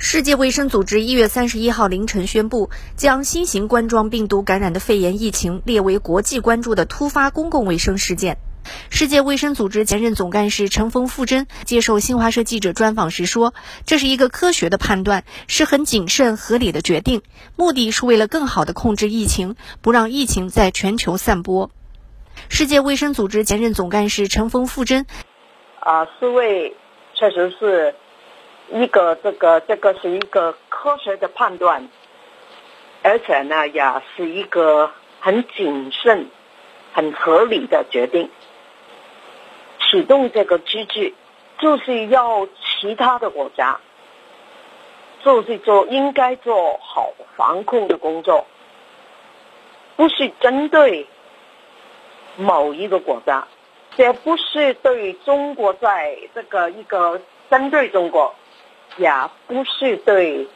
世界卫生组织一月三十一号凌晨宣布，将新型冠状病毒感染的肺炎疫情列为国际关注的突发公共卫生事件。世界卫生组织前任总干事陈峰富珍接受新华社记者专访时说：“这是一个科学的判断，是很谨慎合理的决定，目的是为了更好的控制疫情，不让疫情在全球散播。”世界卫生组织前任总干事陈峰富珍：“啊，四位确实是。”一个这个这个是一个科学的判断，而且呢也是一个很谨慎、很合理的决定。启动这个机制，就是要其他的国家，就是做应该做好防控的工作，不是针对某一个国家，也不是对中国在这个一个针对中国。也不是对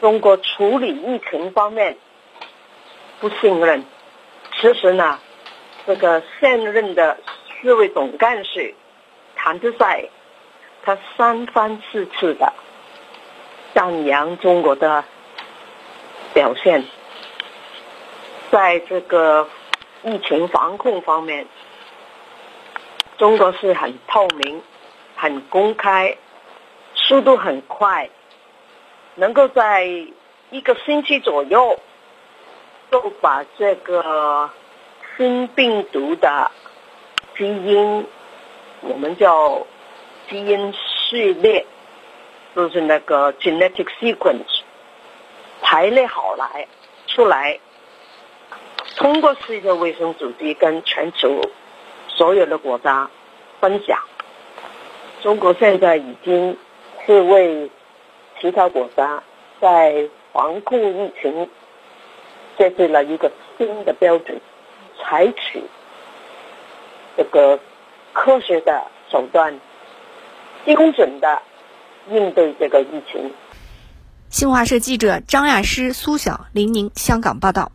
中国处理疫情方面不信任。其实呢，这个现任的四位总干事谭德赛，他三番四次的赞扬中国的表现，在这个疫情防控方面，中国是很透明、很公开。速度很快，能够在一个星期左右，就把这个新病毒的基因，我们叫基因序列，就是那个 genetic sequence 排列好来出来，通过世界卫生组织跟全球所有的国家分享。中国现在已经。是为其他国家在防控疫情设置了一个新的标准，采取这个科学的手段，精准的应对这个疫情。新华社记者张亚诗、苏晓，林宁香港报道。